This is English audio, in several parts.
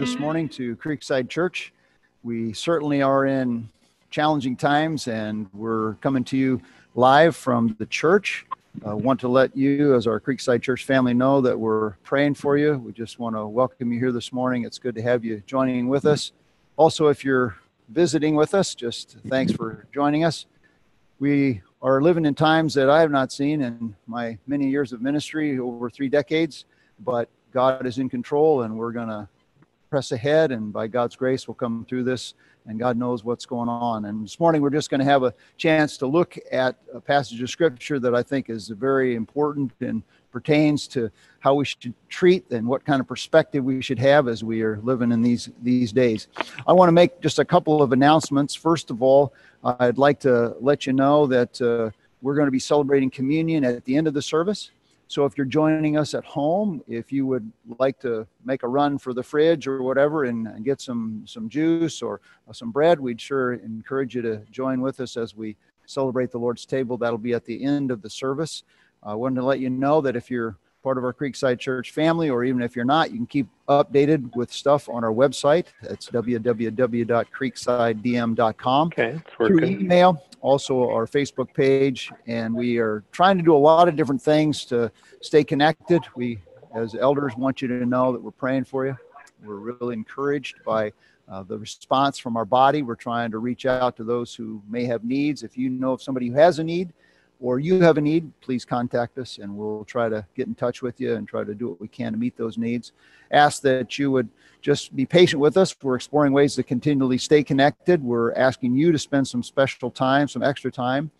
this morning to Creekside Church. We certainly are in challenging times, and we're coming to you live from the church. I uh, want to let you, as our Creekside Church family, know that we're praying for you. We just want to welcome you here this morning. It's good to have you joining with us. Also, if you're visiting with us, just thanks for joining us. We are living in times that I have not seen in my many years of ministry, over three decades, but God is in control, and we're going to press ahead, and by God's grace, we'll come through this, and God knows what's going on. And this morning, we're just going to have a chance to look at a passage of Scripture that I think is very important and pertains to how we should treat and what kind of perspective we should have as we are living in these these days. I want to make just a couple of announcements. First of all, I'd like to let you know that uh, we're going to be celebrating communion at the end of the service. So if you're joining us at home, if you would like to make a run for the fridge or whatever and, and get some some juice or uh, some bread, we'd sure encourage you to join with us as we celebrate the Lord's table. That'll be at the end of the service. I wanted to let you know that if you're part of our Creekside Church family, or even if you're not, you can keep updated with stuff on our website. It's www.creeksidedm.com. Okay, Through email, also our Facebook page, and we are trying to do a lot of different things to stay connected. We, as elders, want you to know that we're praying for you. We're really encouraged by uh, the response from our body. We're trying to reach out to those who may have needs. If you know of somebody who has a need, or you have a need, please contact us and we'll try to get in touch with you and try to do what we can to meet those needs. Ask that you would just be patient with us. We're exploring ways to continually stay connected. We're asking you to spend some special time, some extra time,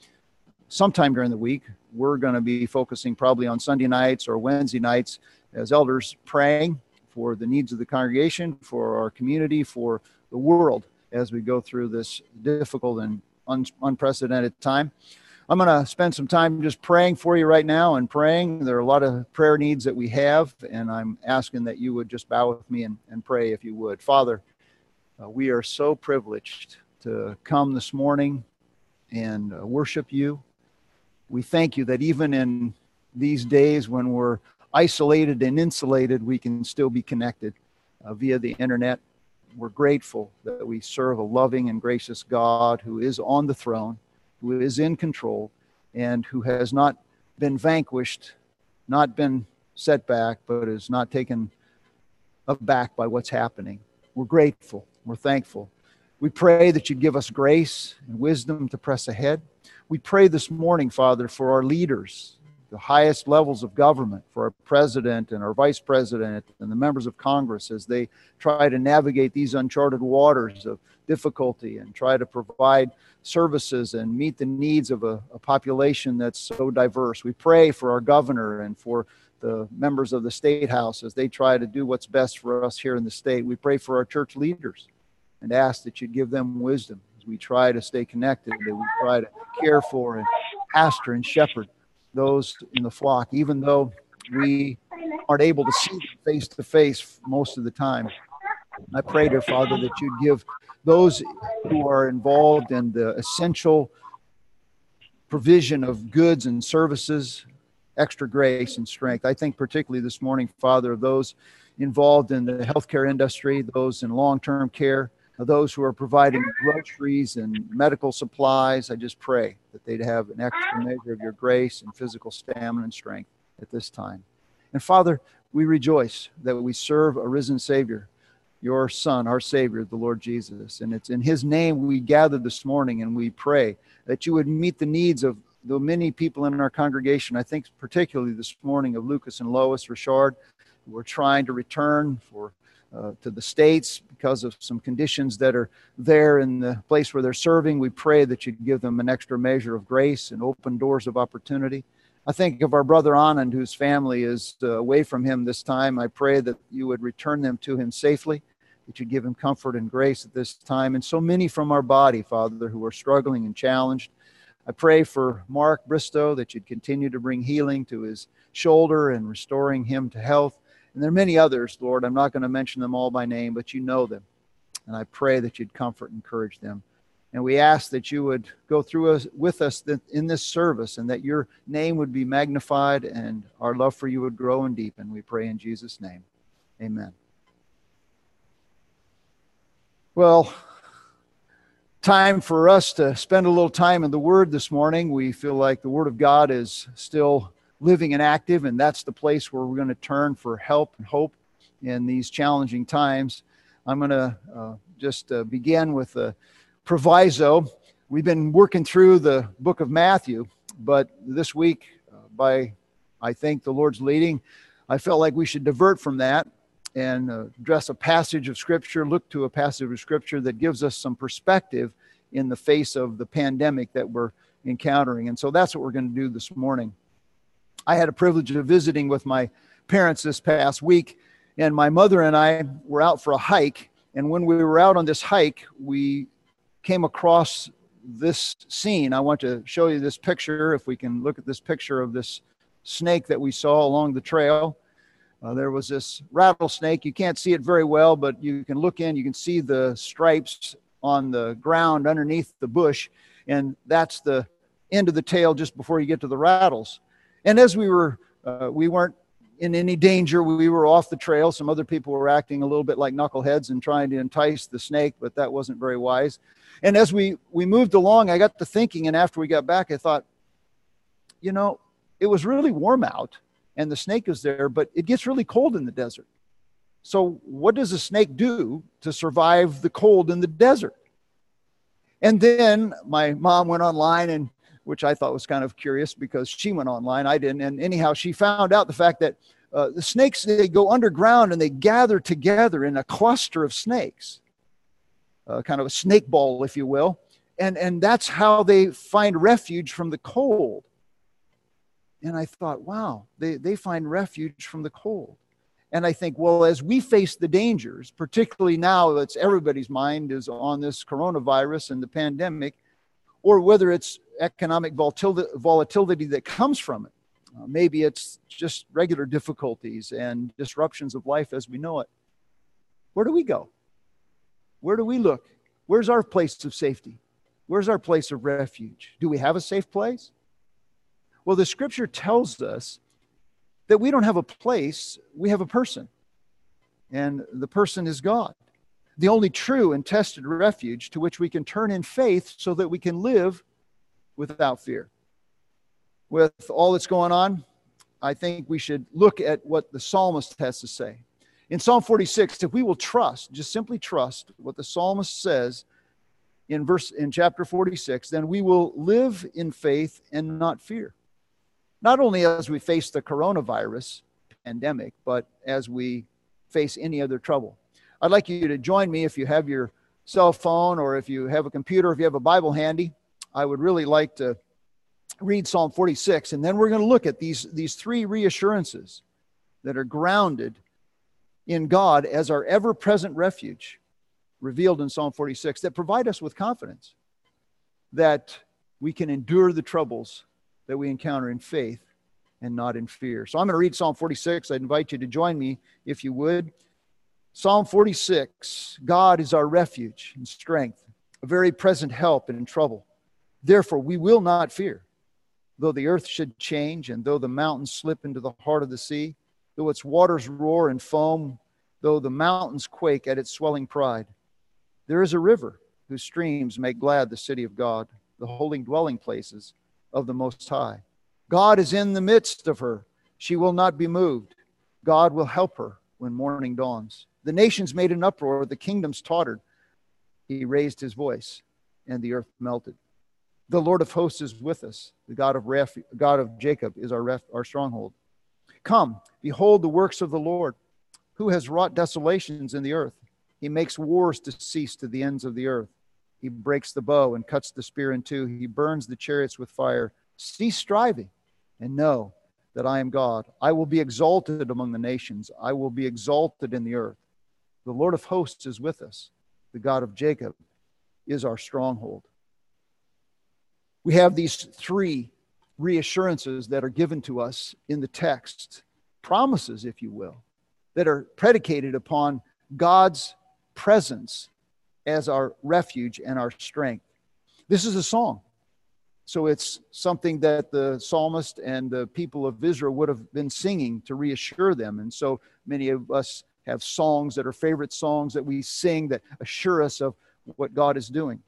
sometime during the week. We're going to be focusing probably on Sunday nights or Wednesday nights as elders praying for the needs of the congregation, for our community, for the world as we go through this difficult and un- unprecedented time. I'm going to spend some time just praying for you right now and praying. There are a lot of prayer needs that we have, and I'm asking that you would just bow with me and, and pray if you would. Father, uh, we are so privileged to come this morning and uh, worship you. We thank you that even in these days when we're isolated and insulated, we can still be connected uh, via the internet. We're grateful that we serve a loving and gracious God who is on the throne who is in control and who has not been vanquished, not been set back, but is not taken aback by what's happening. We're grateful. We're thankful. We pray that you give us grace and wisdom to press ahead. We pray this morning, Father, for our leaders, the highest levels of government, for our president and our vice president and the members of Congress as they try to navigate these uncharted waters of difficulty and try to provide services and meet the needs of a, a population that's so diverse. We pray for our governor and for the members of the state house as they try to do what's best for us here in the state. We pray for our church leaders and ask that you give them wisdom as we try to stay connected, that we try to care for and pastor and shepherd those in the flock, even though we aren't able to see them face to face most of the time. I pray, dear Father, that you'd give those who are involved in the essential provision of goods and services extra grace and strength. I think, particularly this morning, Father, of those involved in the healthcare industry, those in long term care, those who are providing groceries and medical supplies. I just pray that they'd have an extra measure of your grace and physical stamina and strength at this time. And Father, we rejoice that we serve a risen Savior your Son, our Savior, the Lord Jesus. And it's in His name we gather this morning and we pray that you would meet the needs of the many people in our congregation. I think particularly this morning of Lucas and Lois Richard, who are trying to return for uh, to the states because of some conditions that are there in the place where they're serving. We pray that you give them an extra measure of grace and open doors of opportunity. I think of our brother Anand, whose family is uh, away from him this time. I pray that you would return them to him safely that you give him comfort and grace at this time. And so many from our body, Father, who are struggling and challenged. I pray for Mark Bristow that you'd continue to bring healing to his shoulder and restoring him to health. And there are many others, Lord. I'm not going to mention them all by name, but you know them. And I pray that you'd comfort and encourage them. And we ask that you would go through us with us in this service and that your name would be magnified and our love for you would grow and deepen. We pray in Jesus' name. Amen. Well, time for us to spend a little time in the Word this morning. We feel like the Word of God is still living and active, and that's the place where we're going to turn for help and hope in these challenging times. I'm going to uh, just uh, begin with a proviso. We've been working through the book of Matthew, but this week, uh, by I think the Lord's leading, I felt like we should divert from that and uh, address a passage of Scripture, look to a passage of Scripture that gives us some perspective in the face of the pandemic that we're encountering. And so that's what we're going to do this morning. I had a privilege of visiting with my parents this past week, and my mother and I were out for a hike. And when we were out on this hike, we came across this scene. I want to show you this picture. If we can look at this picture of this snake that we saw along the trail. Uh, there was this rattlesnake. You can't see it very well, but you can look in, you can see the stripes on the ground underneath the bush, and that's the end of the tail just before you get to the rattles. And as we were, uh, we weren't in any danger. We were off the trail. Some other people were acting a little bit like knuckleheads and trying to entice the snake, but that wasn't very wise. And as we we moved along, I got to thinking, and after we got back, I thought, you know, it was really warm out and the snake is there, but it gets really cold in the desert. So, what does a snake do to survive the cold in the desert? And then my mom went online, and which I thought was kind of curious because she went online, I didn't. And anyhow, she found out the fact that uh, the snakes they go underground and they gather together in a cluster of snakes, uh, kind of a snake ball, if you will, and and that's how they find refuge from the cold. And I thought, wow, they, they find refuge from the cold. And I think, well, as we face the dangers, particularly now that's everybody's mind is on this coronavirus and the pandemic, or whether it's economic volatility that comes from it, uh, maybe it's just regular difficulties and disruptions of life as we know it. Where do we go? Where do we look? Where's our place of safety? Where's our place of refuge? Do we have a safe place? Well, the scripture tells us that we don't have a place, we have a person. And the person is God, the only true and tested refuge to which we can turn in faith so that we can live without fear. With all that's going on, I think we should look at what the psalmist has to say. In Psalm 46, if we will trust, just simply trust what the psalmist says in verse in chapter 46, then we will live in faith and not fear not only as we face the coronavirus pandemic, but as we face any other trouble. I'd like you to join me if you have your cell phone or if you have a computer, if you have a Bible handy. I would really like to read Psalm 46, and then we're going to look at these, these three reassurances that are grounded in God as our ever present refuge, revealed in Psalm 46, that provide us with confidence that we can endure the troubles that we encounter in faith and not in fear. So I'm going to read Psalm 46. I'd invite you to join me if you would. Psalm 46 God is our refuge and strength, a very present help in trouble. Therefore, we will not fear. Though the earth should change, and though the mountains slip into the heart of the sea, though its waters roar and foam, though the mountains quake at its swelling pride, there is a river whose streams make glad the city of God, the holy dwelling places of the Most High. God is in the midst of her. She will not be moved. God will help her when morning dawns. The nations made an uproar, the kingdoms tottered. He raised his voice, and the earth melted. The Lord of hosts is with us. The God of, ref- God of Jacob is our, ref- our stronghold. Come, behold the works of the Lord, who has wrought desolations in the earth. He makes wars to cease to the ends of the earth. He breaks the bow and cuts the spear in two. He burns the chariots with fire. Cease striving and know that I am God. I will be exalted among the nations, I will be exalted in the earth. The Lord of hosts is with us. The God of Jacob is our stronghold. We have these three reassurances that are given to us in the text, promises, if you will, that are predicated upon God's presence as our refuge and our strength. This is a song. So it's something that the psalmist and the people of Israel would have been singing to reassure them. And so many of us have songs that are favorite songs that we sing that assure us of what God is doing.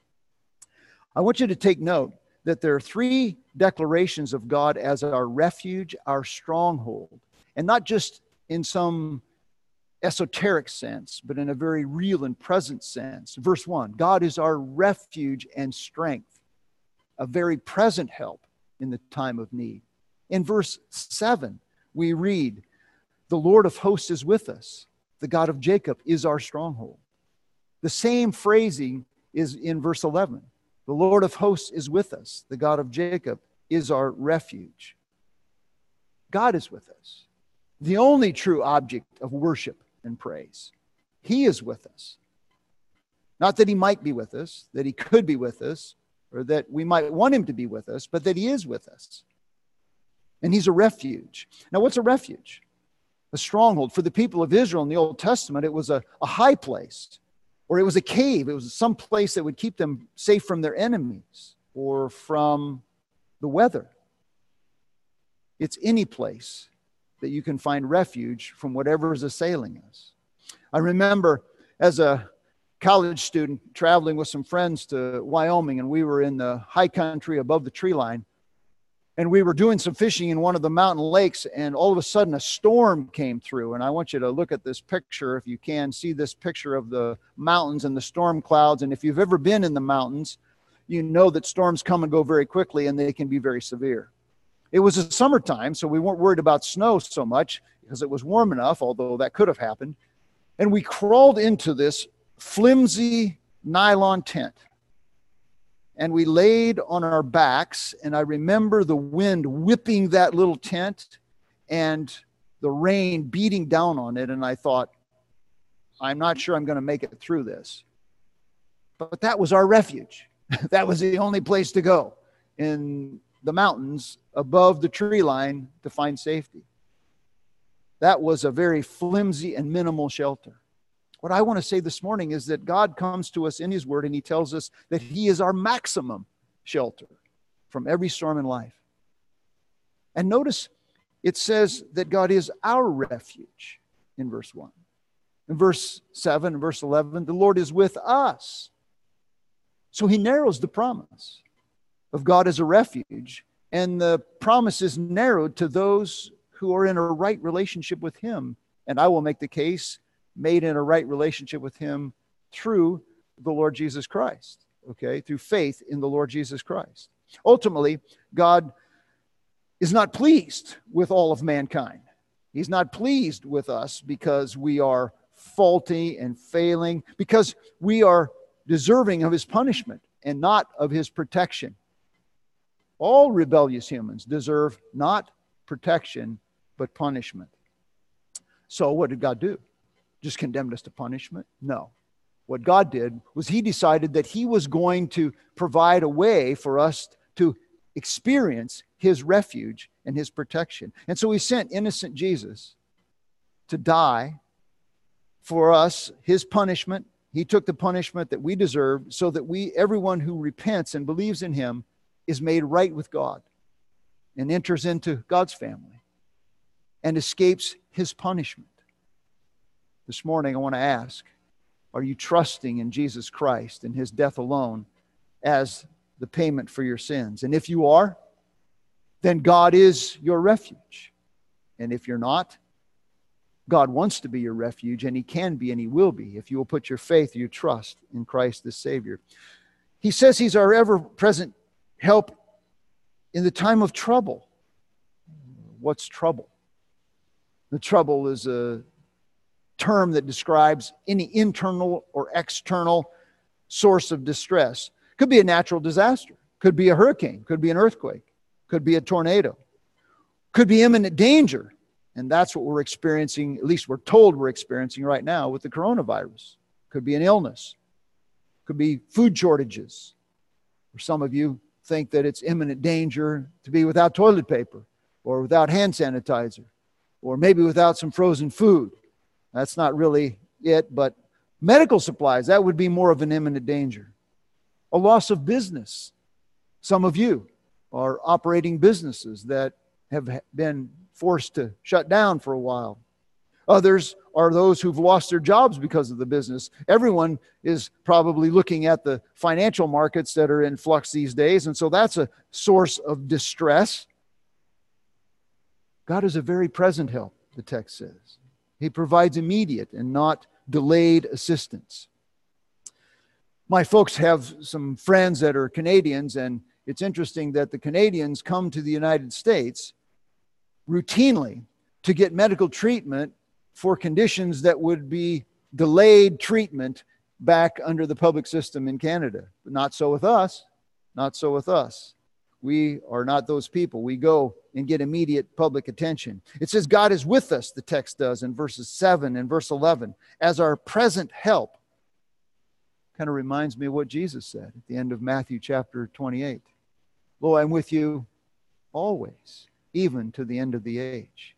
I want you to take note that there are three declarations of God as our refuge, our stronghold, and not just in some esoteric sense, but in a very real and present sense. Verse 1 God is our refuge and strength, a very present help in the time of need. In verse 7, we read, The Lord of hosts is with us, the God of Jacob is our stronghold. The same phrasing is in verse 11. The Lord of hosts is with us, the God of Jacob is our refuge. God is with us, the only true object of worship and praise. He is with us. Not that he might be with us, that he could be with us, or that we might want him to be with us, but that he is with us. And he's a refuge. Now, what's a refuge? A stronghold. For the people of Israel in the Old Testament, it was a, a high place, or it was a cave. It was some place that would keep them safe from their enemies or from the weather. It's any place that you can find refuge from whatever is assailing us. I remember as a college student traveling with some friends to Wyoming, and we were in the high country above the tree line. And we were doing some fishing in one of the mountain lakes, and all of a sudden a storm came through. And I want you to look at this picture, if you can, see this picture of the mountains and the storm clouds. And if you've ever been in the mountains, you know that storms come and go very quickly and they can be very severe. It was a summertime, so we weren't worried about snow so much because it was warm enough, although that could have happened. And we crawled into this flimsy nylon tent. And we laid on our backs, and I remember the wind whipping that little tent and the rain beating down on it. And I thought, I'm not sure I'm going to make it through this. But that was our refuge. that was the only place to go in the mountains above the tree line to find safety. That was a very flimsy and minimal shelter. What I want to say this morning is that God comes to us in His Word and He tells us that He is our maximum shelter from every storm in life. And notice it says that God is our refuge in verse 1. In verse 7 and verse 11, the Lord is with us. So He narrows the promise of God as a refuge, and the promise is narrowed to those who are in a right relationship with Him. And I will make the case made in a right relationship with Him through the Lord Jesus Christ, okay, through faith in the Lord Jesus Christ. Ultimately, God is not pleased with all of mankind. He's not pleased with us because we are faulty and failing, because we are deserving of His punishment and not of His protection. All rebellious humans deserve not protection, but punishment. So, what did God do? just condemned us to punishment? No. What God did was He decided that He was going to provide a way for us to experience His refuge and His protection. And so He sent innocent Jesus to die for us, His punishment. He took the punishment that we deserved so that we, everyone who repents and believes in Him, is made right with God and enters into God's family and escapes His punishment. This morning, I want to ask Are you trusting in Jesus Christ and his death alone as the payment for your sins? And if you are, then God is your refuge. And if you're not, God wants to be your refuge, and He can be and He will be if you will put your faith, your trust in Christ the Savior. He says He's our ever present help in the time of trouble. What's trouble? The trouble is a term that describes any internal or external source of distress. Could be a natural disaster, could be a hurricane, could be an earthquake, could be a tornado, could be imminent danger. And that's what we're experiencing, at least we're told we're experiencing right now with the coronavirus. Could be an illness, could be food shortages. For some of you think that it's imminent danger to be without toilet paper or without hand sanitizer or maybe without some frozen food that's not really it, but medical supplies, that would be more of an imminent danger. A loss of business. Some of you are operating businesses that have been forced to shut down for a while. Others are those who've lost their jobs because of the business. Everyone is probably looking at the financial markets that are in flux these days, and so that's a source of distress. God is a very present help, the text says. He provides immediate and not delayed assistance. My folks have some friends that are Canadians, and it's interesting that the Canadians come to the United States routinely to get medical treatment for conditions that would be delayed treatment back under the public system in Canada. But not so with us. Not so with us. We are not those people. We go and get immediate public attention. It says God is with us, the text does in verses 7 and verse 11, as our present help. Kind of reminds me of what Jesus said at the end of Matthew chapter 28. Lo, I'm with you always, even to the end of the age.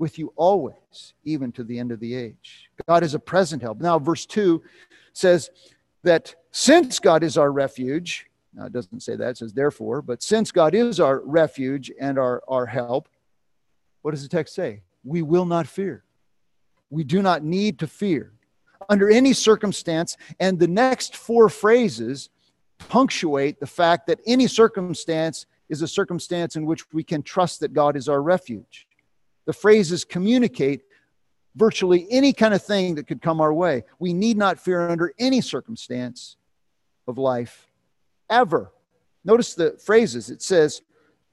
With you always, even to the end of the age. God is a present help. Now, verse 2 says that since God is our refuge, now, it doesn't say that, it says therefore, but since God is our refuge and our, our help, what does the text say? We will not fear. We do not need to fear under any circumstance. And the next four phrases punctuate the fact that any circumstance is a circumstance in which we can trust that God is our refuge. The phrases communicate virtually any kind of thing that could come our way. We need not fear under any circumstance of life ever. Notice the phrases. It says,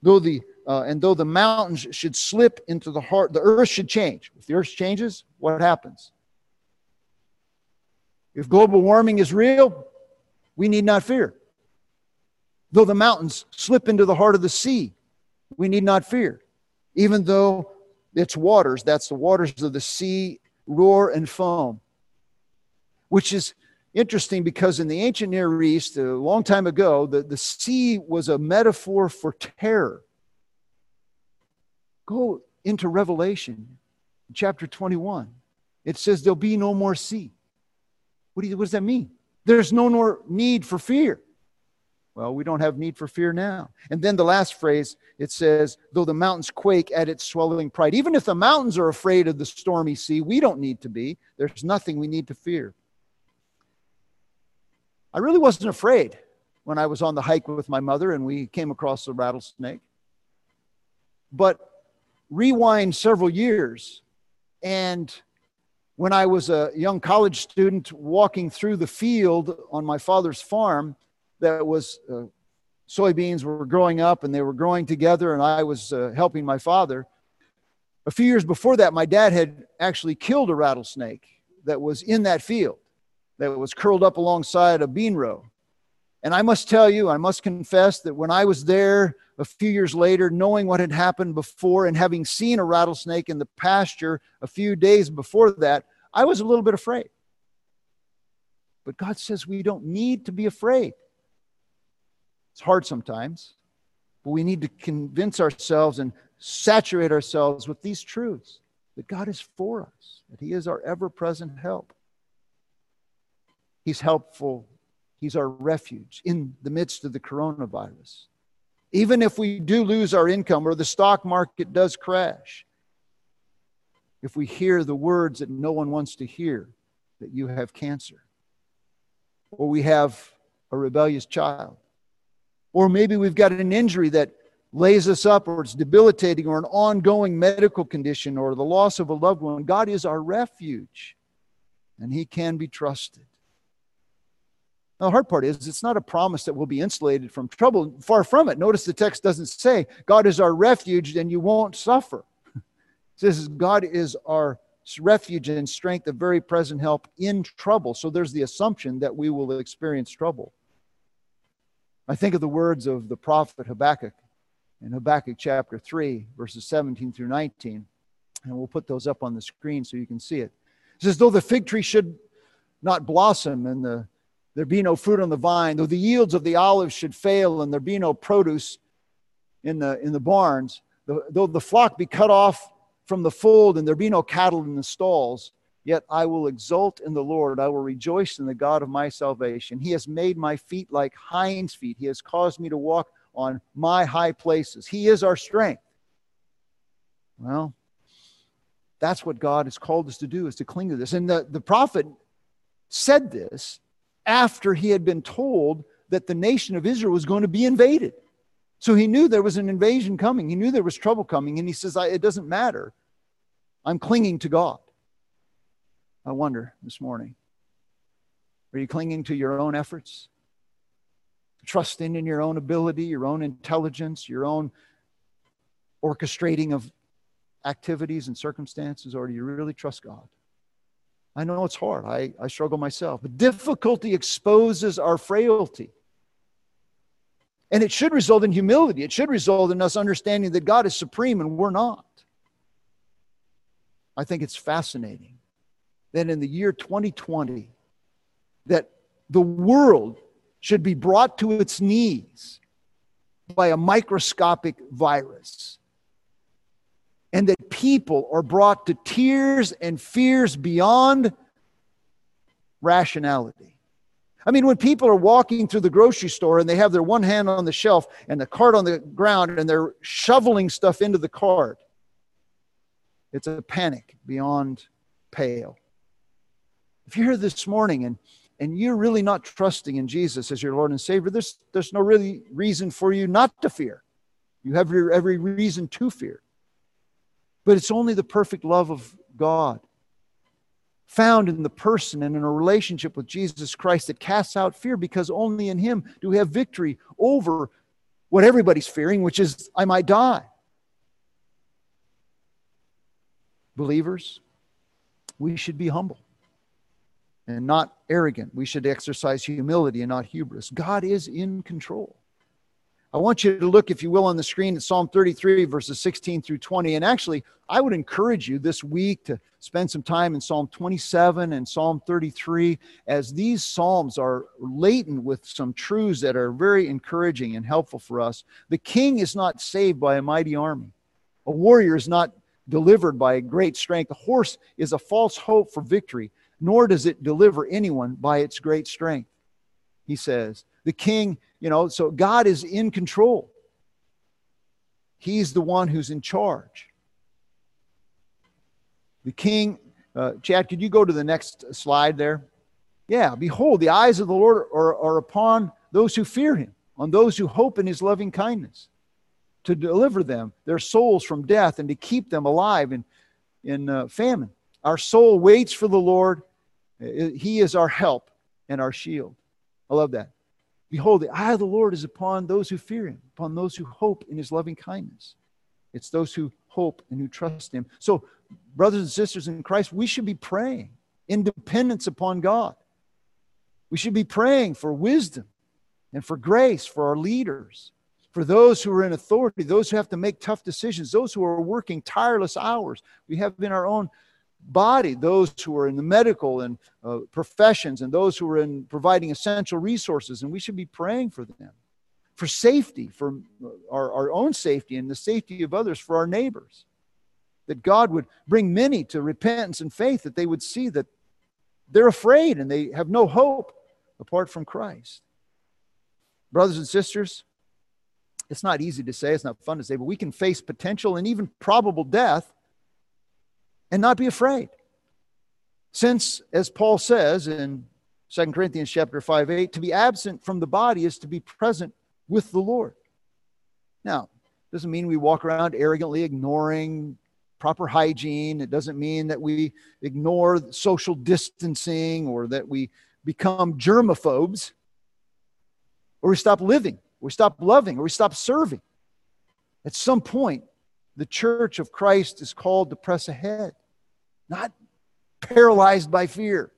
though the uh, and though the mountains should slip into the heart, the earth should change. If the earth changes, what happens? If global warming is real, we need not fear. Though the mountains slip into the heart of the sea, we need not fear. Even though its waters, that's the waters of the sea, roar and foam, which is interesting because in the ancient Near East, a long time ago, the, the sea was a metaphor for terror. Go into Revelation, chapter 21. It says there'll be no more sea. What, do you, what does that mean? There's no more need for fear. Well, we don't have need for fear now. And then the last phrase, it says, though the mountains quake at its swelling pride. Even if the mountains are afraid of the stormy sea, we don't need to be. There's nothing we need to fear. I really wasn't afraid when I was on the hike with my mother and we came across the rattlesnake. But rewind several years, and when I was a young college student walking through the field on my father's farm, that was uh, soybeans were growing up and they were growing together, and I was uh, helping my father. A few years before that, my dad had actually killed a rattlesnake that was in that field that was curled up alongside a bean row. And I must tell you, I must confess that when I was there a few years later, knowing what had happened before and having seen a rattlesnake in the pasture a few days before that, I was a little bit afraid. But God says we don't need to be afraid. It's hard sometimes, but we need to convince ourselves and saturate ourselves with these truths that God is for us, that He is our ever present help. He's helpful. He's our refuge in the midst of the coronavirus. Even if we do lose our income or the stock market does crash, if we hear the words that no one wants to hear, that you have cancer, or we have a rebellious child, or maybe we've got an injury that lays us up, or it's debilitating, or an ongoing medical condition, or the loss of a loved one, God is our refuge, and He can be trusted. Now, the hard part is it's not a promise that we'll be insulated from trouble. Far from it. Notice the text doesn't say, God is our refuge and you won't suffer. It says, God is our refuge and strength, a very present help in trouble. So there's the assumption that we will experience trouble. I think of the words of the prophet Habakkuk in Habakkuk chapter 3, verses 17 through 19. And we'll put those up on the screen so you can see it. It says, Though the fig tree should not blossom and the there be no fruit on the vine, though the yields of the olives should fail and there be no produce in the, in the barns, though the flock be cut off from the fold and there be no cattle in the stalls, yet I will exult in the Lord. I will rejoice in the God of my salvation. He has made my feet like hinds' feet. He has caused me to walk on my high places. He is our strength. Well, That's what God has called us to do is to cling to this. And the, the prophet said this after he had been told that the nation of Israel was going to be invaded. So he knew there was an invasion coming. He knew there was trouble coming. And he says, It doesn't matter. I'm clinging to God. I wonder this morning are you clinging to your own efforts? Trusting in your own ability, your own intelligence, your own orchestrating of activities and circumstances, or do you really trust God? I know it's hard. I, I struggle myself. But difficulty exposes our frailty. And it should result in humility. It should result in us understanding that God is supreme and we're not. I think it's fascinating that in the year 2020, that the world should be brought to its knees by a microscopic virus and that people are brought to tears and fears beyond rationality. I mean, when people are walking through the grocery store and they have their one hand on the shelf and the cart on the ground and they're shoveling stuff into the cart, it's a panic beyond pale. If you're here this morning and and you're really not trusting in Jesus as your Lord and Savior, there's, there's no really reason for you not to fear. You have your, every reason to fear. But it's only the perfect love of God found in the person and in a relationship with Jesus Christ that casts out fear because only in Him do we have victory over what everybody's fearing, which is, I might die. Believers, we should be humble and not arrogant. We should exercise humility and not hubris. God is in control. I want you to look, if you will, on the screen at Psalm 33, verses 16 through 20. And actually, I would encourage you this week to spend some time in Psalm 27 and Psalm 33, as these Psalms are laden with some truths that are very encouraging and helpful for us. The king is not saved by a mighty army, a warrior is not delivered by great strength. A horse is a false hope for victory, nor does it deliver anyone by its great strength. He says, The king you know, so God is in control. He's the one who's in charge. The king, uh, Chad, could you go to the next slide there? Yeah, behold, the eyes of the Lord are, are upon those who fear him, on those who hope in his loving kindness, to deliver them, their souls from death, and to keep them alive in, in uh, famine. Our soul waits for the Lord. He is our help and our shield. I love that. Behold, the eye of the Lord is upon those who fear him, upon those who hope in his loving kindness. It's those who hope and who trust him. So, brothers and sisters in Christ, we should be praying in dependence upon God. We should be praying for wisdom and for grace for our leaders, for those who are in authority, those who have to make tough decisions, those who are working tireless hours. We have in our own body those who are in the medical and uh, professions and those who are in providing essential resources and we should be praying for them for safety for our, our own safety and the safety of others for our neighbors. That god would bring many to repentance and faith that they would see that they're afraid and they have no hope apart from christ. Brothers and sisters it's not easy to say it's not fun to say but we can face potential and even probable death and not be afraid. Since, as Paul says in 2 Corinthians chapter 5, 8, to be absent from the body is to be present with the Lord. Now, doesn't mean we walk around arrogantly ignoring proper hygiene. It doesn't mean that we ignore social distancing or that we become germaphobes or we stop living, or we stop loving, or we stop serving. At some point, the church of Christ is called to press ahead, not paralyzed by fear.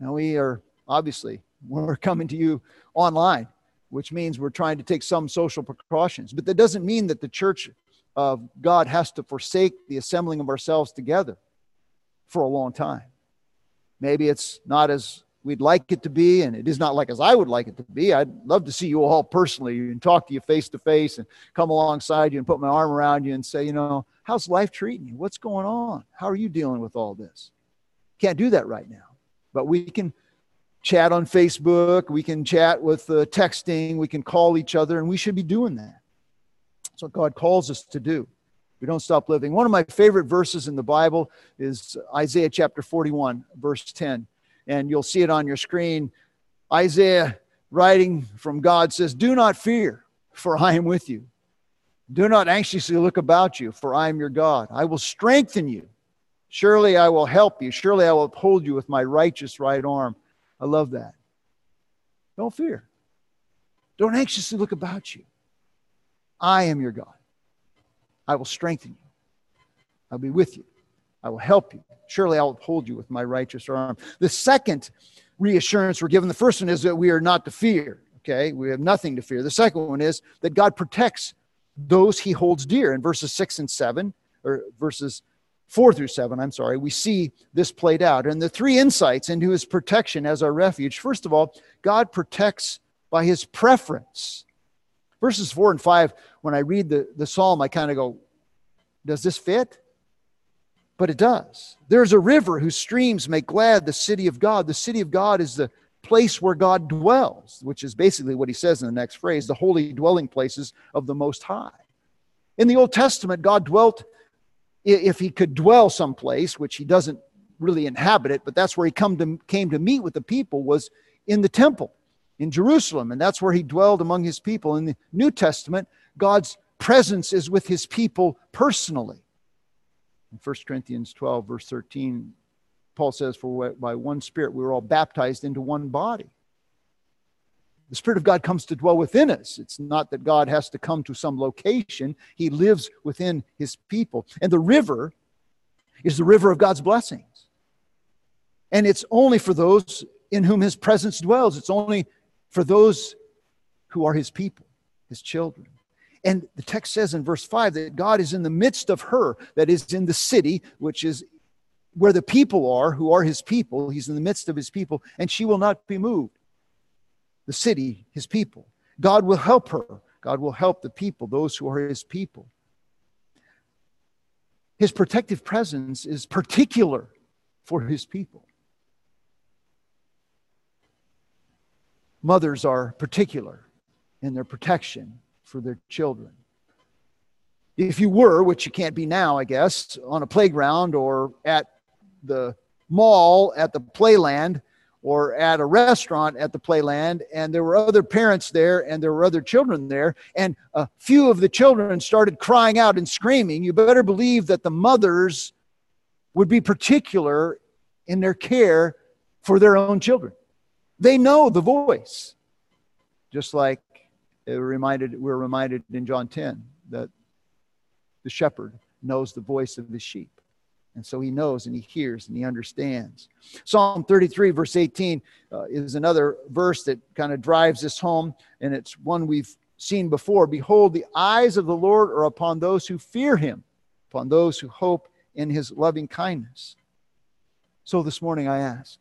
Now, we are obviously, we're coming to you online, which means we're trying to take some social precautions. But that doesn't mean that the church of God has to forsake the assembling of ourselves together for a long time. Maybe it's not as we'd like it to be, and it is not like as I would like it to be. I'd love to see you all personally and talk to you face to face and come alongside you and put my arm around you and say, you know, how's life treating you? What's going on? How are you dealing with all this? Can't do that right now, but we can chat on Facebook, we can chat with uh, texting, we can call each other, and we should be doing that. That's what God calls us to do. We don't stop living. One of my favorite verses in the Bible is Isaiah chapter 41, verse 10. And you'll see it on your screen. Isaiah, writing from God, says, Do not fear, for I am with you. Do not anxiously look about you, for I am your God. I will strengthen you. Surely I will help you. Surely I will uphold you with my righteous right arm. I love that. Don't fear. Don't anxiously look about you. I am your God. I will strengthen you. I'll be with you. I will help you. Surely I'll uphold you with my righteous arm. The second reassurance we're given, the first one is that we are not to fear. Okay, we have nothing to fear. The second one is that God protects those he holds dear. In verses six and seven, or verses four through seven, I'm sorry, we see this played out. And the three insights into his protection as our refuge first of all, God protects by his preference. Verses four and five, when I read the, the psalm, I kind of go, does this fit? But it does. There's a river whose streams make glad the city of God. The city of God is the place where God dwells, which is basically what he says in the next phrase the holy dwelling places of the Most High. In the Old Testament, God dwelt, if he could dwell someplace, which he doesn't really inhabit it, but that's where he come to, came to meet with the people, was in the temple in Jerusalem, and that's where he dwelled among his people. In the New Testament, God's presence is with his people personally. In 1 Corinthians 12, verse 13, Paul says, For by one Spirit we were all baptized into one body. The Spirit of God comes to dwell within us. It's not that God has to come to some location, He lives within His people. And the river is the river of God's blessings. And it's only for those in whom His presence dwells, it's only for those who are his people, his children. And the text says in verse 5 that God is in the midst of her, that is in the city, which is where the people are, who are his people. He's in the midst of his people, and she will not be moved. The city, his people. God will help her. God will help the people, those who are his people. His protective presence is particular for his people. mothers are particular in their protection for their children. If you were, which you can't be now, I guess, on a playground or at the mall at the playland or at a restaurant at the playland and there were other parents there and there were other children there and a few of the children started crying out and screaming you better believe that the mothers would be particular in their care for their own children they know the voice. Just like reminded, we're reminded in John 10 that the shepherd knows the voice of his sheep. And so he knows and he hears and he understands. Psalm 33, verse 18, uh, is another verse that kind of drives this home, and it's one we've seen before. Behold, the eyes of the Lord are upon those who fear him, upon those who hope in his loving kindness. So this morning I ask,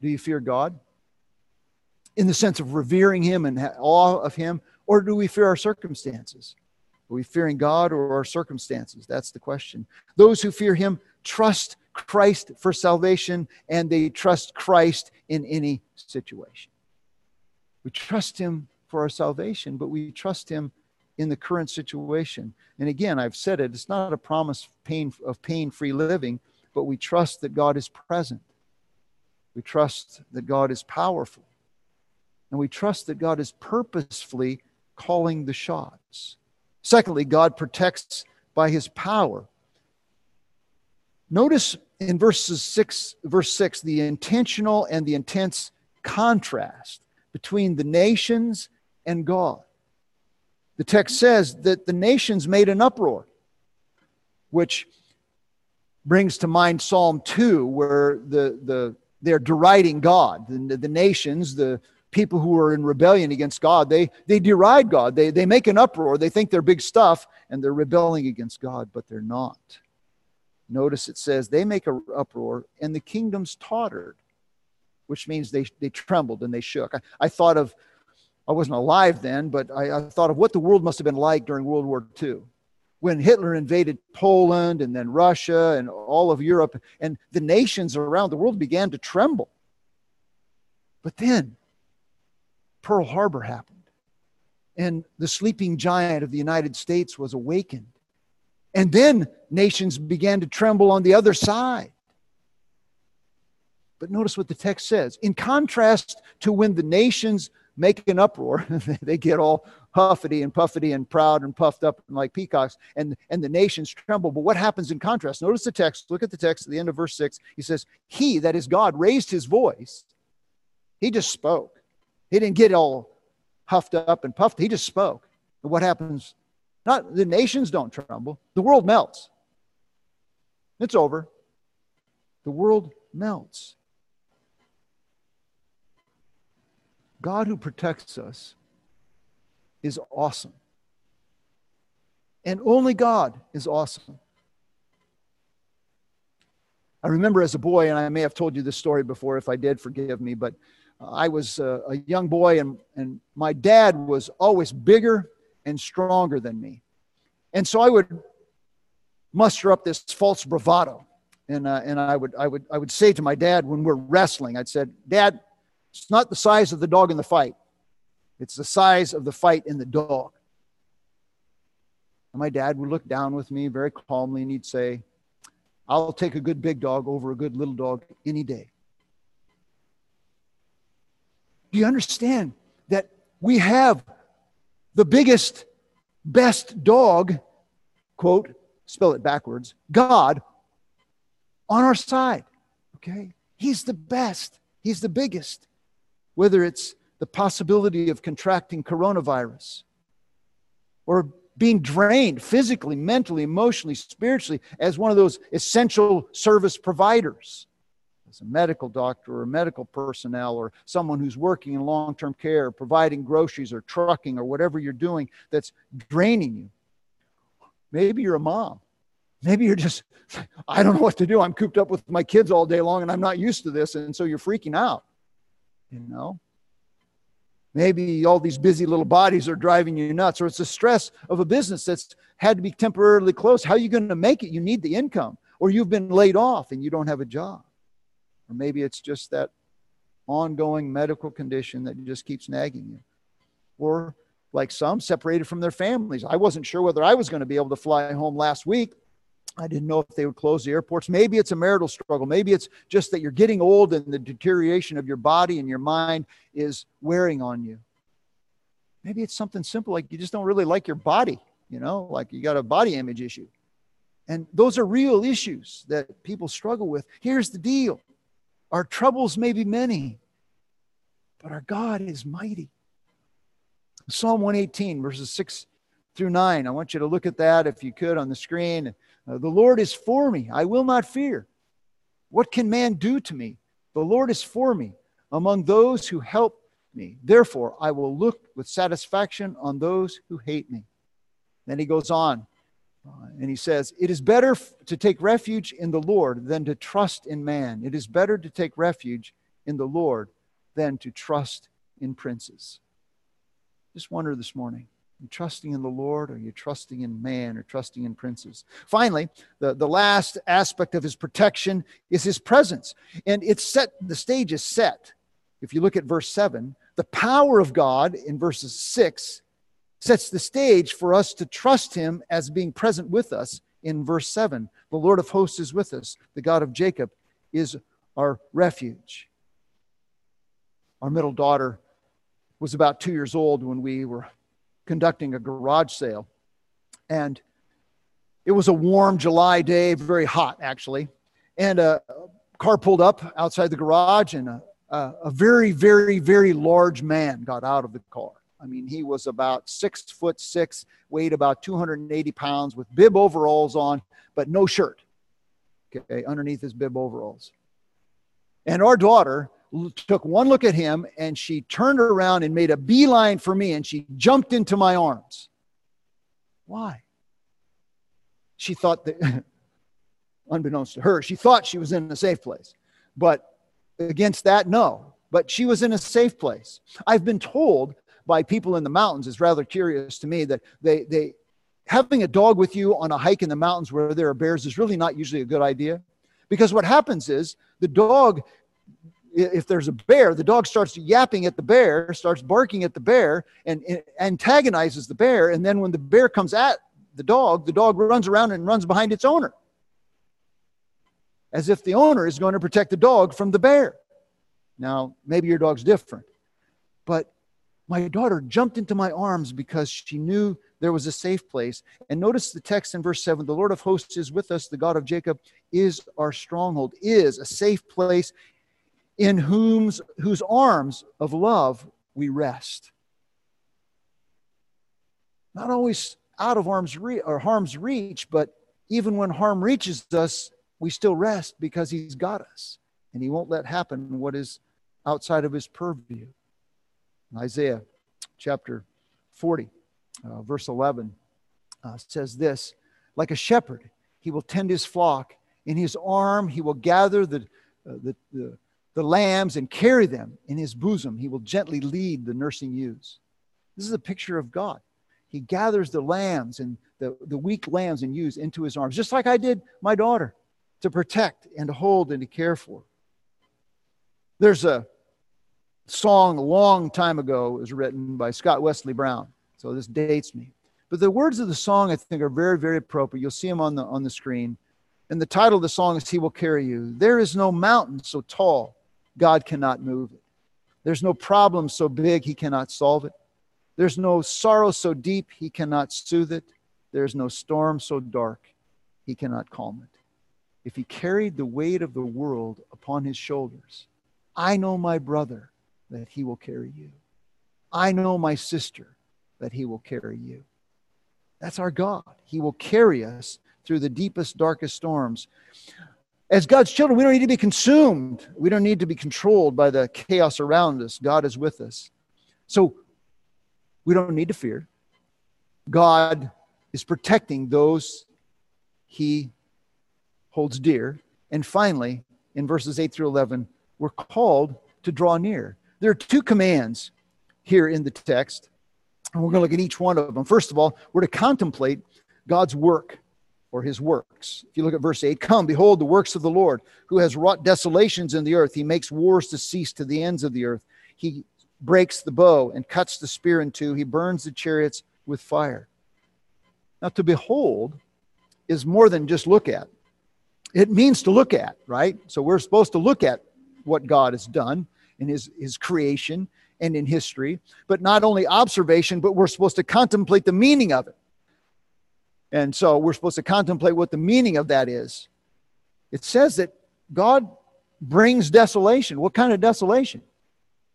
do you fear God? in the sense of revering him and awe of him, or do we fear our circumstances? Are we fearing God or our circumstances? That's the question. Those who fear him trust Christ for salvation and they trust Christ in any situation. We trust him for our salvation, but we trust him in the current situation. And again, I've said it, it's not a promise of pain of pain-free living, but we trust that God is present. We trust that God is powerful. And we trust that God is purposefully calling the shots. Secondly, God protects by his power. Notice in verses 6 verse 6 the intentional and the intense contrast between the nations and God. The text says that the nations made an uproar, which brings to mind Psalm 2 where the the they're deriding God. The, the nations, the people who are in rebellion against God, they, they deride God. They, they make an uproar. They think they're big stuff and they're rebelling against God, but they're not. Notice it says they make an uproar and the kingdoms tottered, which means they, they trembled and they shook. I, I thought of, I wasn't alive then, but I, I thought of what the world must have been like during World War II when Hitler invaded Poland and then Russia and all of Europe, and the nations around the world began to tremble. But then Pearl Harbor happened. And the sleeping giant of the United States was awakened. And then nations began to tremble on the other side. But notice what the text says. In contrast to when the nations make an uproar, they get all huffety and puffety and proud and puffed up like peacocks, and, and the nations tremble. But what happens in contrast? Notice the text. Look at the text at the end of verse 6. He says, He, that is God, raised his voice. He just spoke. He didn't get all huffed up and puffed. He just spoke. And what happens? Not the nations don't tremble. The world melts. It's over. The world melts. God who protects us is awesome. And only God is awesome. I remember as a boy, and I may have told you this story before. If I did, forgive me, but I was a, a young boy, and, and my dad was always bigger and stronger than me. And so I would muster up this false bravado. And, uh, and I, would, I, would, I would say to my dad when we're wrestling, I'd said, Dad, it's not the size of the dog in the fight. It's the size of the fight in the dog. And my dad would look down with me very calmly and he'd say, I'll take a good big dog over a good little dog any day. Do you understand that we have the biggest, best dog, quote, spell it backwards, God on our side? Okay? He's the best, He's the biggest. Whether it's the possibility of contracting coronavirus or being drained physically, mentally, emotionally, spiritually as one of those essential service providers as a medical doctor or medical personnel or someone who's working in long term care, providing groceries or trucking or whatever you're doing that's draining you. Maybe you're a mom. Maybe you're just, I don't know what to do. I'm cooped up with my kids all day long and I'm not used to this. And so you're freaking out. You know? Maybe all these busy little bodies are driving you nuts, or it's the stress of a business that's had to be temporarily closed. How are you going to make it? You need the income, or you've been laid off and you don't have a job. Or maybe it's just that ongoing medical condition that just keeps nagging you. Or like some separated from their families. I wasn't sure whether I was going to be able to fly home last week. I didn't know if they would close the airports. Maybe it's a marital struggle. Maybe it's just that you're getting old and the deterioration of your body and your mind is wearing on you. Maybe it's something simple like you just don't really like your body, you know, like you got a body image issue. And those are real issues that people struggle with. Here's the deal our troubles may be many, but our God is mighty. Psalm 118, verses 6 through 9. I want you to look at that if you could on the screen. Uh, the Lord is for me. I will not fear. What can man do to me? The Lord is for me among those who help me. Therefore, I will look with satisfaction on those who hate me. Then he goes on and he says, It is better to take refuge in the Lord than to trust in man. It is better to take refuge in the Lord than to trust in princes. Just wonder this morning. Are you trusting in the Lord? Or are you trusting in man or trusting in princes? Finally, the, the last aspect of his protection is his presence. And it's set, the stage is set. If you look at verse 7, the power of God in verses 6 sets the stage for us to trust him as being present with us in verse 7. The Lord of hosts is with us, the God of Jacob is our refuge. Our middle daughter was about two years old when we were conducting a garage sale. And it was a warm July day, very hot actually. And a car pulled up outside the garage, and a, a, very, very, very large man got out of the car. I mean, he was about six foot six, weighed about 280 pounds, with bib overalls on, but no shirt. Okay, underneath his bib overalls. And our daughter took one look at him and she turned around and made a beeline for me and she jumped into my arms. Why? She thought that, unbeknownst to her, she thought she was in a safe place. But against that, no. But she was in a safe place. I've been told by people in the mountains is rather curious to me that they, they having a dog with you on a hike in the mountains where there are bears is really not usually a good idea. Because what happens is the dog if there's a bear, the dog starts yapping at the bear, starts barking at the bear, and, and, antagonizes the bear. And then when the bear comes at the dog, the dog runs around and runs behind its owner as if the owner is going to protect the dog from the bear. Now, maybe your dog's different, but my daughter jumped into my arms because she knew there was a safe place. And notice the text in verse 7 the Lord of hosts is with us, the God of Jacob is our stronghold, is a safe place in whom's, whose arms of love we rest. Not always out of arm's re- or harm's reach, but even when harm reaches us, we still rest because he's got us and he won't let happen what is outside of his purview. Isaiah chapter 40, uh, verse 11 uh, says this Like a shepherd, he will tend his flock. In his arm, he will gather the, uh, the, the, the lambs and carry them in his bosom. He will gently lead the nursing ewes. This is a picture of God. He gathers the lambs and the, the weak lambs and ewes into his arms, just like I did my daughter to protect and to hold and to care for. There's a song a long time ago was written by Scott Wesley Brown. So this dates me. But the words of the song I think are very, very appropriate. You'll see them on the on the screen. And the title of the song is He Will Carry You. There is no mountain so tall God cannot move it. There's no problem so big he cannot solve it. There's no sorrow so deep he cannot soothe it. There's no storm so dark he cannot calm it if he carried the weight of the world upon his shoulders, I know my brother that he will carry you. I know my sister that he will carry you. That's our God. He will carry us through the deepest, darkest storms. As God's children, we don't need to be consumed. We don't need to be controlled by the chaos around us. God is with us. So we don't need to fear. God is protecting those he holds dear. And finally, in verses 8 through 11, we're called to draw near. There are two commands here in the text, and we're going to look at each one of them. First of all, we're to contemplate God's work or his works. If you look at verse 8, come, behold the works of the Lord, who has wrought desolations in the earth. He makes wars to cease to the ends of the earth. He breaks the bow and cuts the spear in two. He burns the chariots with fire. Now, to behold is more than just look at it means to look at, right? So we're supposed to look at what God has done in his, his creation and in history, but not only observation, but we're supposed to contemplate the meaning of it. And so we're supposed to contemplate what the meaning of that is. It says that God brings desolation. What kind of desolation?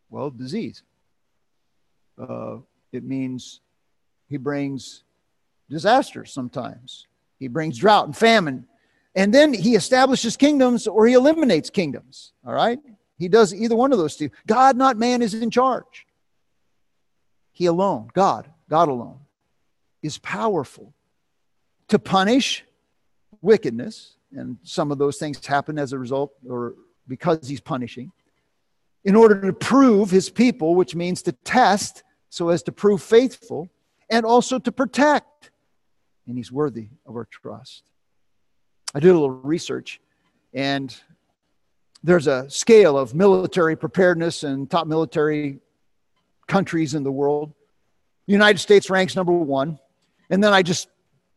Well, disease. Uh, it means he brings disasters sometimes. He brings drought and famine and then he establishes kingdoms or he eliminates kingdoms. All right? He does either one of those two. God, not man, is in charge. He alone, God, God alone, is powerful to punish wickedness. And some of those things happen as a result or because he's punishing. In order to prove his people, which means to test so as to prove faithful, and also to protect. And he's worthy of our trust. I did a little research, and there's a scale of military preparedness and top military countries in the world. United States ranks number one. And then I just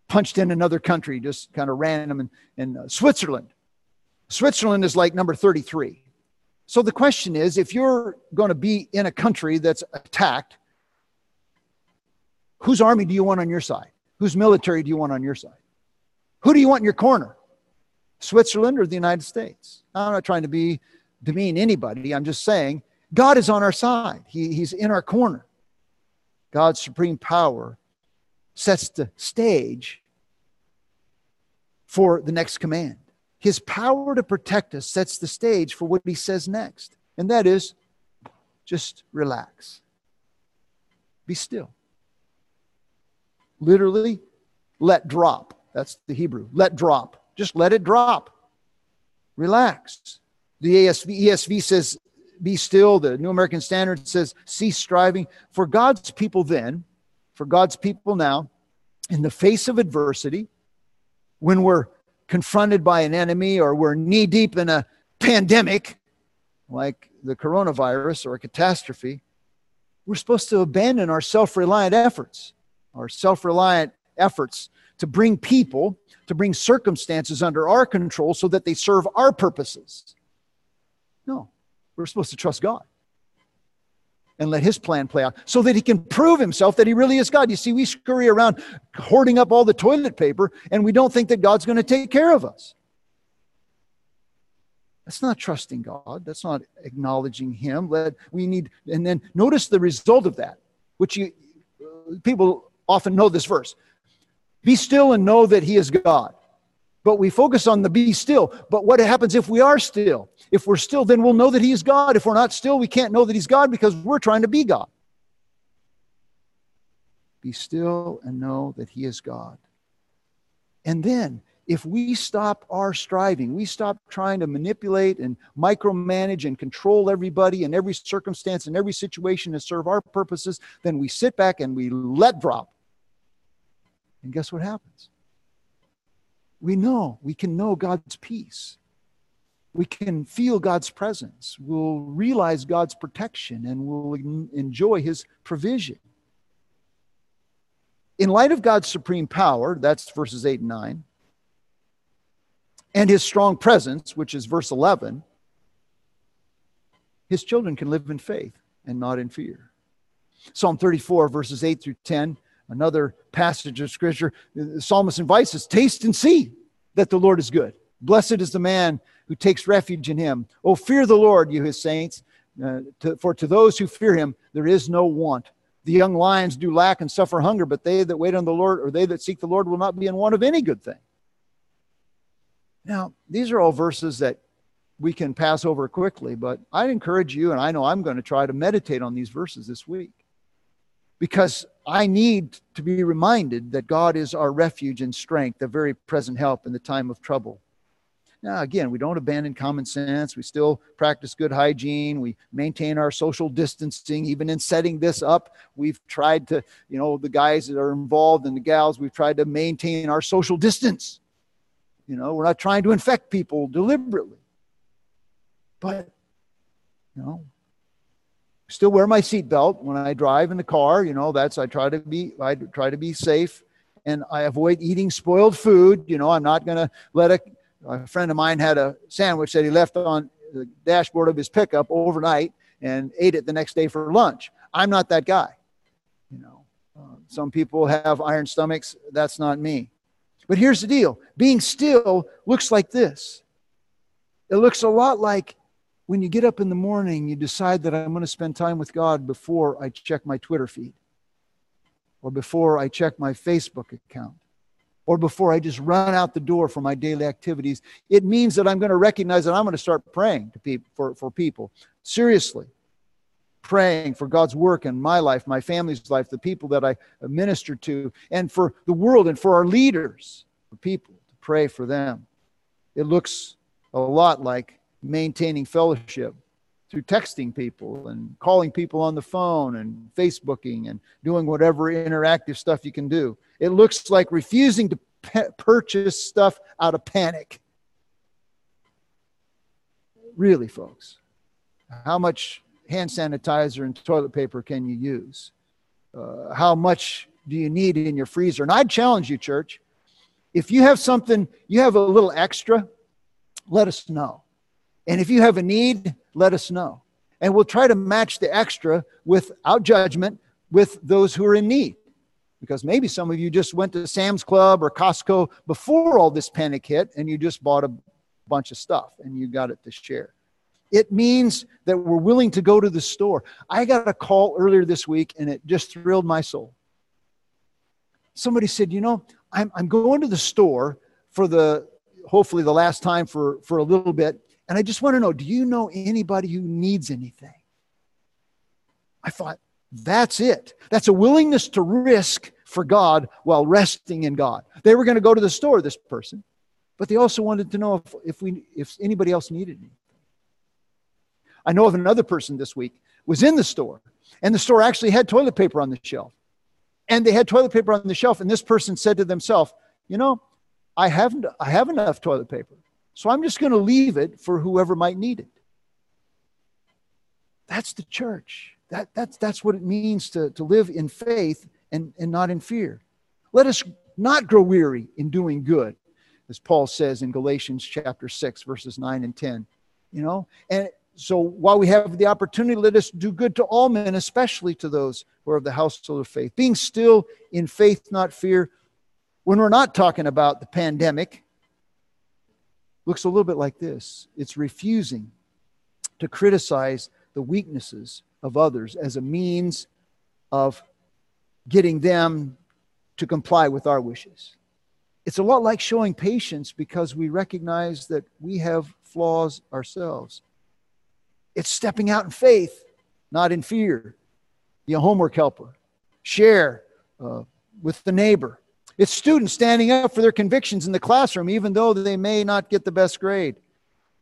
punched in another country, just kind of random, and, and uh, Switzerland. Switzerland is like number 33. So the question is if you're going to be in a country that's attacked, whose army do you want on your side? Whose military do you want on your side? Who do you want in your corner? Switzerland or the United States. I'm not trying to be demean anybody. I'm just saying God is on our side. He, he's in our corner. God's supreme power sets the stage for the next command. His power to protect us sets the stage for what he says next. And that is just relax. Be still. Literally, let drop. That's the Hebrew. Let drop. Just let it drop. Relax. The ASV, ESV says, be still. The New American Standard says, cease striving. For God's people then, for God's people now, in the face of adversity, when we're confronted by an enemy or we're knee deep in a pandemic like the coronavirus or a catastrophe, we're supposed to abandon our self reliant efforts, our self reliant efforts to bring people, to bring circumstances under our control so that they serve our purposes. No, we're supposed to trust God and let his plan play out so that he can prove himself that he really is God. You see, we scurry around hoarding up all the toilet paper and we don't think that God's going to take care of us. That's not trusting God. That's not acknowledging him. Let we need and then notice the result of that, which you people often know this verse. Be still and know that he is God but we focus on the be still. But what happens if we are still? If we're still, then we'll know that He is God. If we're not still, we can't know that He's God because we're trying to be God. Be still and know that He is God. And then, if we stop our striving, we stop trying to manipulate and micromanage and control everybody in every circumstance and every situation to serve our purposes, then we sit back and we let drop. And guess what happens? we know, we can know God's peace. We can feel God's presence. We'll realize God's protection and we'll enjoy His provision. In light of God's supreme power, that's verses 8 and 9, and His strong presence, which is verse 11, His children can live in faith and not in fear. Psalm 34, verses 8 through 10 Another passage of scripture, the psalmist invites us taste and see that the Lord is good. Blessed is the man who takes refuge in him. Oh, fear the Lord, you his saints, uh, to, for to those who fear him there is no want. The young lions do lack and suffer hunger, but they that wait on the Lord, or they that seek the Lord, will not be in want of any good thing. Now, these are all verses that we can pass over quickly, but I'd encourage you, and I know I'm going to try to meditate on these verses this week because I need to be reminded that God is our refuge and strength, a very present help in the time of trouble. Now, again, we don't abandon common sense. We still practice good hygiene. We maintain our social distancing. Even in setting this up, we've tried to, you know, the guys that are involved and the gals, we've tried to maintain our social distance. You know, we're not trying to infect people deliberately. But, you know, still wear my seatbelt when I drive in the car. You know, that's I try to be I try to be safe, and I avoid eating spoiled food. You know, I'm not going to let a, a friend of mine had a sandwich that he left on the dashboard of his pickup overnight and ate it the next day for lunch. I'm not that guy. You know, uh, some people have iron stomachs. That's not me. But here's the deal: being still looks like this. It looks a lot like when you get up in the morning, you decide that I'm going to spend time with God before I check my Twitter feed, or before I check my Facebook account, or before I just run out the door for my daily activities. It means that I'm going to recognize that I'm going to start praying to people, for, for people. Seriously. Praying for God's work in my life, my family's life, the people that I minister to, and for the world and for our leaders, for people to pray for them. It looks a lot like maintaining fellowship through texting people and calling people on the phone and Facebooking and doing whatever interactive stuff you can do. It looks like refusing to pe- purchase stuff out of panic. Really, folks, how much hand sanitizer and toilet paper can you use? Uh, how much do you need in your freezer? And I'd challenge you, church, if you have something, you have a little extra, let us know. And if you have a need, let us know. And we'll try to match the extra without judgment with those who are in need. Because maybe some of you just went to Sam's Club or Costco before all this panic hit and you just bought a bunch of stuff and you got it to share. It means that we're willing to go to the store. I got a call earlier this week and it just thrilled my soul. Somebody said, You know, I'm, I'm going to the store for the hopefully the last time for, for a little bit and I just want to know do you know anybody who needs anything? I thought, that's it. That's a willingness to risk for God while resting in God. They were going to go to the store, this person, but they also wanted to know if, if, we, if anybody else needed anything. I know of another person this week was in the store, and the store actually had toilet paper on the shelf. And they had toilet paper on the shelf, and this person said to themselves, You know, I haven't I have enough toilet paper. So I'm just going to leave it for whoever might need it. That's the church. That, that's, that's what it means to, to live in faith and, and not in fear. Let us not grow weary in doing good, as Paul says in Galatians chapter 6, verses 9 and 10. You know, and so while we have the opportunity, let us do good to all men, especially to those who are of the household of faith. Being still in faith, not fear. When we're not talking about the pandemic, looks a little bit like this it's refusing to criticize the weaknesses of others as a means of getting them to comply with our wishes. It's a lot like showing patience because we recognize that we have flaws ourselves. It's stepping out in faith, not in fear. Be a homework helper. Share uh, with the neighbor. It's students standing up for their convictions in the classroom, even though they may not get the best grade.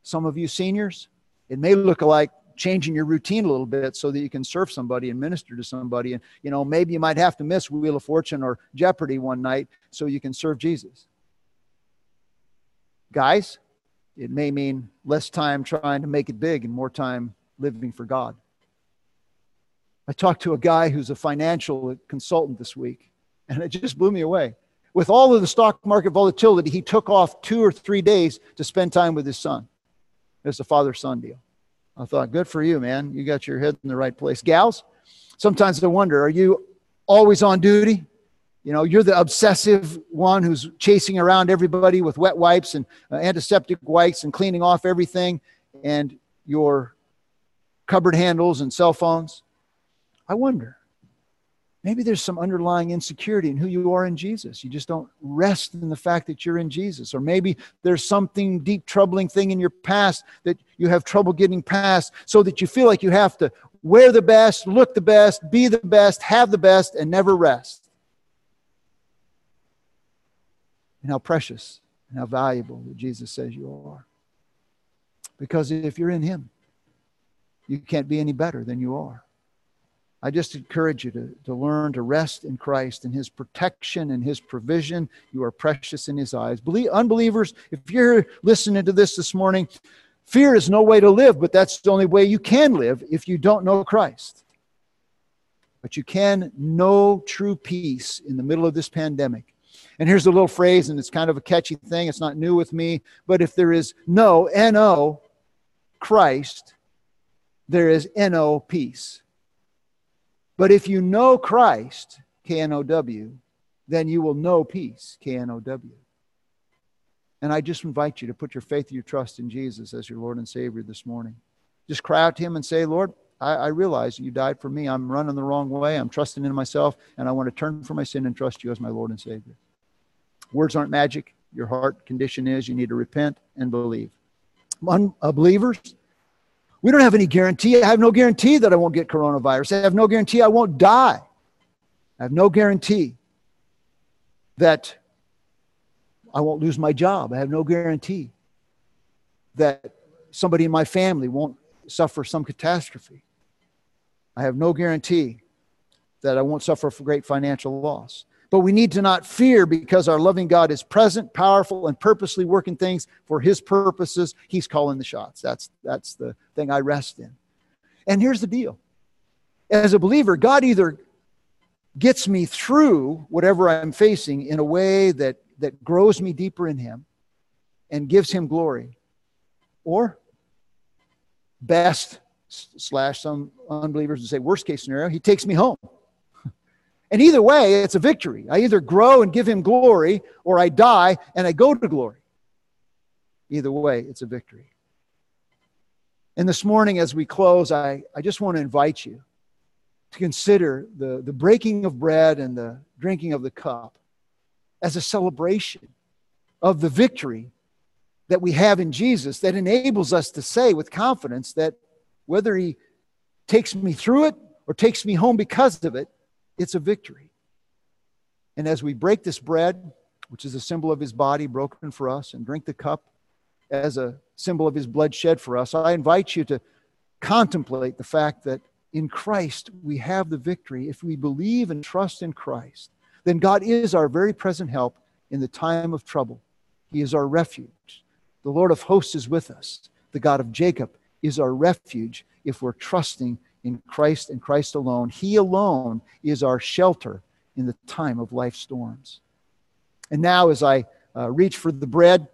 Some of you seniors, it may look like changing your routine a little bit so that you can serve somebody and minister to somebody. And, you know, maybe you might have to miss Wheel of Fortune or Jeopardy one night so you can serve Jesus. Guys, it may mean less time trying to make it big and more time living for God. I talked to a guy who's a financial consultant this week, and it just blew me away. With all of the stock market volatility, he took off two or three days to spend time with his son. It's a father son deal. I thought, good for you, man. You got your head in the right place. Gals, sometimes I wonder, are you always on duty? You know, you're the obsessive one who's chasing around everybody with wet wipes and uh, antiseptic wipes and cleaning off everything and your cupboard handles and cell phones. I wonder. Maybe there's some underlying insecurity in who you are in Jesus. You just don't rest in the fact that you're in Jesus. Or maybe there's something deep, troubling thing in your past that you have trouble getting past so that you feel like you have to wear the best, look the best, be the best, have the best, and never rest. and how precious and how valuable that Jesus says you are. Because if you're in Him, you can't be any better than you are. I just encourage you to, to learn to rest in Christ and His protection and His provision. You are precious in His eyes. Believe, unbelievers, if you're listening to this this morning, fear is no way to live, but that's the only way you can live if you don't know Christ. But you can know true peace in the middle of this pandemic and here's a little phrase, and it's kind of a catchy thing. It's not new with me. But if there is no, N O, Christ, there is N O, peace. But if you know Christ, K N O W, then you will know peace, K N O W. And I just invite you to put your faith and your trust in Jesus as your Lord and Savior this morning. Just cry out to Him and say, Lord, I, I realize you died for me. I'm running the wrong way. I'm trusting in myself, and I want to turn from my sin and trust you as my Lord and Savior. Words aren't magic. Your heart condition is you need to repent and believe. Unbelievers, uh, we don't have any guarantee. I have no guarantee that I won't get coronavirus. I have no guarantee I won't die. I have no guarantee that I won't lose my job. I have no guarantee that somebody in my family won't suffer some catastrophe. I have no guarantee that I won't suffer great financial loss. But we need to not fear because our loving God is present, powerful, and purposely working things for his purposes. He's calling the shots. That's, that's the thing I rest in. And here's the deal as a believer, God either gets me through whatever I'm facing in a way that, that grows me deeper in him and gives him glory, or best slash some unbelievers would say worst case scenario, he takes me home. And either way, it's a victory. I either grow and give him glory, or I die and I go to glory. Either way, it's a victory. And this morning, as we close, I, I just want to invite you to consider the, the breaking of bread and the drinking of the cup as a celebration of the victory that we have in Jesus that enables us to say with confidence that whether he takes me through it or takes me home because of it, it's a victory. And as we break this bread, which is a symbol of his body broken for us, and drink the cup as a symbol of his blood shed for us, I invite you to contemplate the fact that in Christ we have the victory. If we believe and trust in Christ, then God is our very present help in the time of trouble. He is our refuge. The Lord of hosts is with us. The God of Jacob is our refuge if we're trusting in Christ and Christ alone. He alone is our shelter in the time of life storms. And now, as I uh, reach for the bread,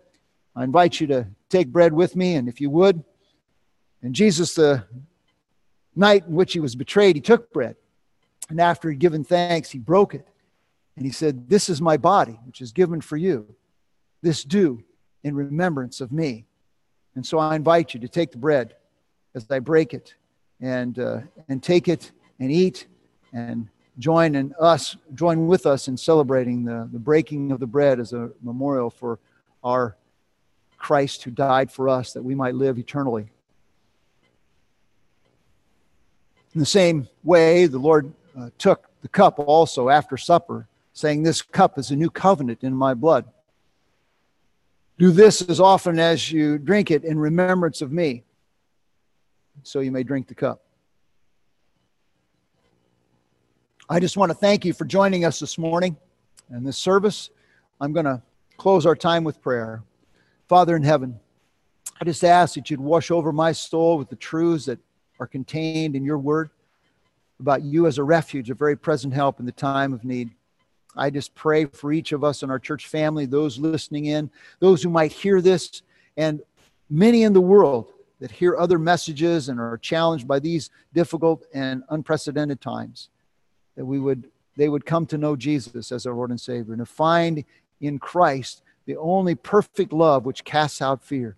I invite you to take bread with me, and if you would. And Jesus, the night in which he was betrayed, he took bread. And after he'd given thanks, he broke it. And he said, This is my body, which is given for you. This do in remembrance of me. And so I invite you to take the bread as I break it and, uh, and take it and eat and join in us, join with us in celebrating the, the breaking of the bread as a memorial for our Christ who died for us that we might live eternally. In the same way, the Lord uh, took the cup also after supper, saying, This cup is a new covenant in my blood. Do this as often as you drink it in remembrance of me. So you may drink the cup. I just want to thank you for joining us this morning and this service. I'm going to close our time with prayer. Father in heaven, I just ask that you'd wash over my soul with the truths that are contained in your word about you as a refuge, a very present help in the time of need. I just pray for each of us in our church family, those listening in, those who might hear this, and many in the world that hear other messages and are challenged by these difficult and unprecedented times that we would they would come to know Jesus as our Lord and Savior and to find in Christ the only perfect love which casts out fear.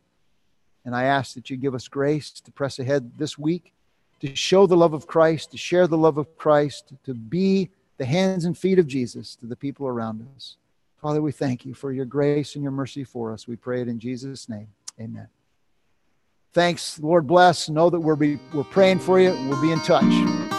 And I ask that you give us grace to press ahead this week, to show the love of Christ, to share the love of Christ, to be the hands and feet of Jesus to the people around us. Father, we thank you for your grace and your mercy for us. We pray it in Jesus' name. Amen. Thanks. Lord bless. Know that we're, be, we're praying for you. We'll be in touch.